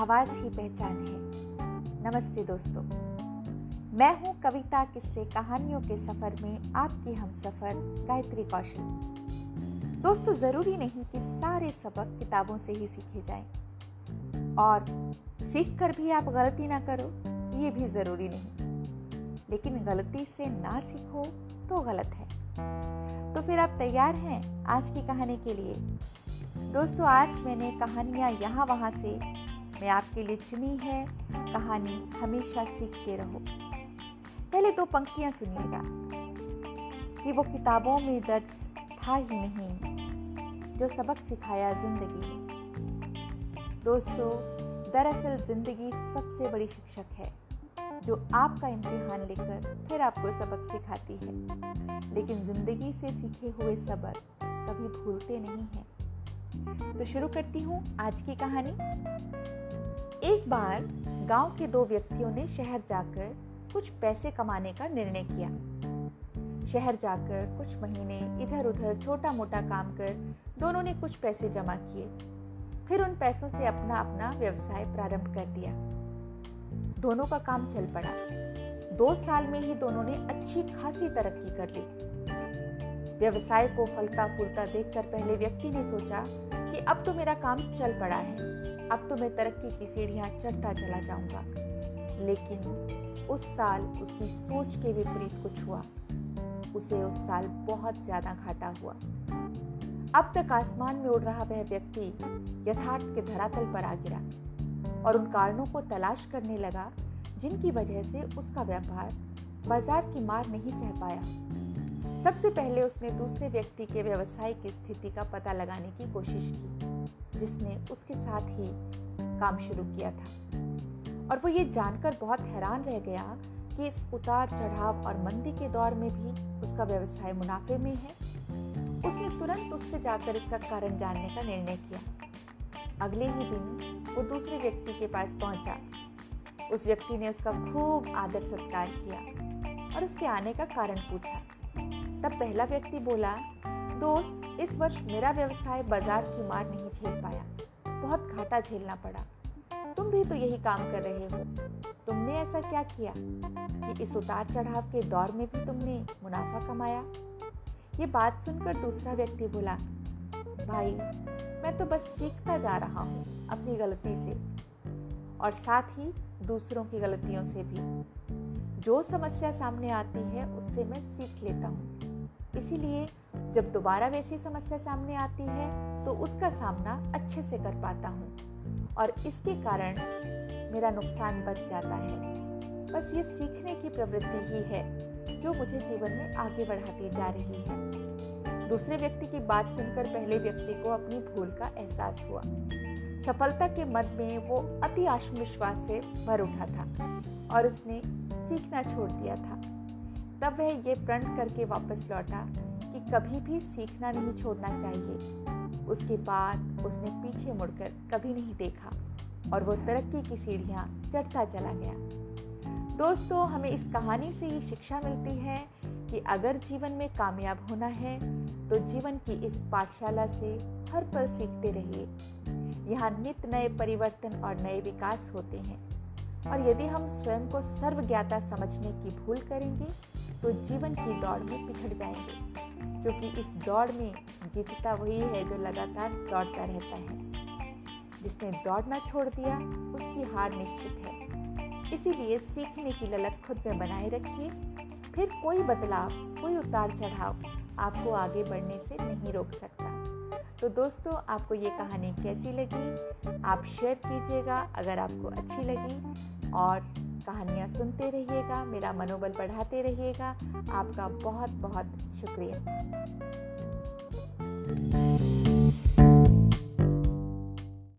आवाज़ ही पहचान है। नमस्ते दोस्तों। मैं हूँ कविता किस्से कहानियों के सफ़र में आपकी हम सफ़र, गायत्री कौशल। दोस्तों, ज़रूरी नहीं कि सारे सबक किताबों से ही सीखे जाएँ। और सीख कर भी आप गलती ना करो, ये भी ज़रूरी नहीं। लेकिन गलती से ना सीखो तो गलत है। तो फिर आप तैयार हैं आज की कहानी के लिए? दोस्तों, आज मैंने कहानियाँ यहाँ वहाँ से मैं आपके लिए चुनी है कहानी हमेशा सीखते रहो। पहले दो पंक्तियाँ सुनिएगा। कि वो किताबों में दर्ज था ही नहीं, जो सबक सिखाया ज़िंदगी ने। दोस्तों, दरअसल ज़िंदगी सबसे बड़ी शिक्षक है, जो आपका इम्तिहान लेकर फिर आपको सबक सिखाती है। लेकिन ज़िंदगी से सीखे हुए सबक कभी भूलते नहीं हैं। तो शुरू करती हूँ आज की कहानी। एक बार गाँव के दो व्यक्तियों ने शहर जाकर कुछ पैसे कमाने का निर्णय किया। शहर जाकर कुछ महीने इधर उधर छोटा मोटा काम कर दोनों ने कुछ पैसे जमा किए। फिर उन पैसों से अपना अपना व्यवसाय प्रारंभ कर दिया। दोनों का काम चल पड़ा। दो साल में ही दोनों ने अच्छी खासी तरक्की कर ली। व्यवसाय को फलता फूलता देखकर पहले व्यक्ति ने सोचा कि अब तो मेरा काम चल पड़ा है। अब तो मैं तरक्की की सीढ़ियाँ चढ़ता चला जाऊँगा। लेकिन उस साल उसकी सोच के विपरीत कुछ हुआ। उसे उस साल बहुत ज़्यादा घाटा हुआ। अब तक आसमान में उड़ रहा वह व्यक्ति यथार्थ के धरातल पर आ गिरा और उन कारणों को तलाश करने लगा, जिनकी वजह से उसका व्यापार बाज़ार की मार नहीं सह पाया। सबसे पहले उसने दूसरे व्यक्ति के व्यवसाय की स्थिति का पता लगाने की कोशिश की, जिसने उसके साथ ही काम शुरू किया था। और वो ये जानकर बहुत हैरान रह गया कि इस उतार चढ़ाव और मंदी के दौर में भी उसका व्यवसाय मुनाफे में है। उसने तुरंत उससे जाकर इसका कारण जानने का निर्णय किया। अगले ही दिन वो दूसरे व्यक्ति के पास पहुँचा। उस व्यक्ति ने उसका खूब आदर सत्कार किया और उसके आने का कारण पूछा। तब पहला व्यक्ति बोला, दोस्त, इस वर्ष मेरा व्यवसाय बाज़ार की मार नहीं झेल पाया। बहुत घाटा झेलना पड़ा। तुम भी तो यही काम कर रहे हो। तुमने ऐसा क्या किया कि इस उतार चढ़ाव के दौर में भी तुमने मुनाफा कमाया? ये बात सुनकर दूसरा व्यक्ति बोला, भाई, मैं तो बस सीखता जा रहा हूँ अपनी गलती से और साथ ही दूसरों की गलतियों से भी। जो समस्या सामने आती है, उससे मैं सीख लेता हूँ। इसीलिए जब दोबारा वैसी समस्या सामने आती है तो उसका सामना अच्छे से कर पाता हूँ। और इसके कारण मेरा नुकसान बच जाता है। बस ये सीखने की प्रवृत्ति ही है, जो मुझे जीवन में आगे बढ़ाती जा रही है। दूसरे व्यक्ति की बात सुनकर पहले व्यक्ति को अपनी भूल का एहसास हुआ। सफलता के मद में वो अति आत्मविश्वास से भर उठा था और उसने सीखना छोड़ दिया था। तब वह ये प्रण करके वापस लौटा कि कभी भी सीखना नहीं छोड़ना चाहिए। उसके बाद उसने पीछे मुड़कर कभी नहीं देखा और वो तरक्की की सीढ़ियाँ चढ़ता चला गया। दोस्तों, हमें इस कहानी से ये शिक्षा मिलती है कि अगर जीवन में कामयाब होना है तो जीवन की इस पाठशाला से हर पल सीखते रहिए। यहाँ नित नए परिवर्तन और नए विकास होते हैं। और यदि हम स्वयं को सर्वज्ञाता समझने की भूल करेंगे तो जीवन की दौड़ में पिछड़ जाएँगे, क्योंकि इस दौड़ में जीतता वही है जो लगातार दौड़ता रहता है। जिसने दौड़ना छोड़ दिया, उसकी हार निश्चित है। इसीलिए सीखने की ललक खुद में बनाए रखिए। फिर कोई बदलाव, कोई उतार चढ़ाव आपको आगे बढ़ने से नहीं रोक सकता। तो दोस्तों, आपको ये कहानी कैसी लगी? आप शेयर कीजिएगा अगर आपको अच्छी लगी। और कहानियाँ सुनते रहिएगा मेरा मनोबल बढ़ाते रहिएगा। आपका बहुत बहुत शुक्रिया।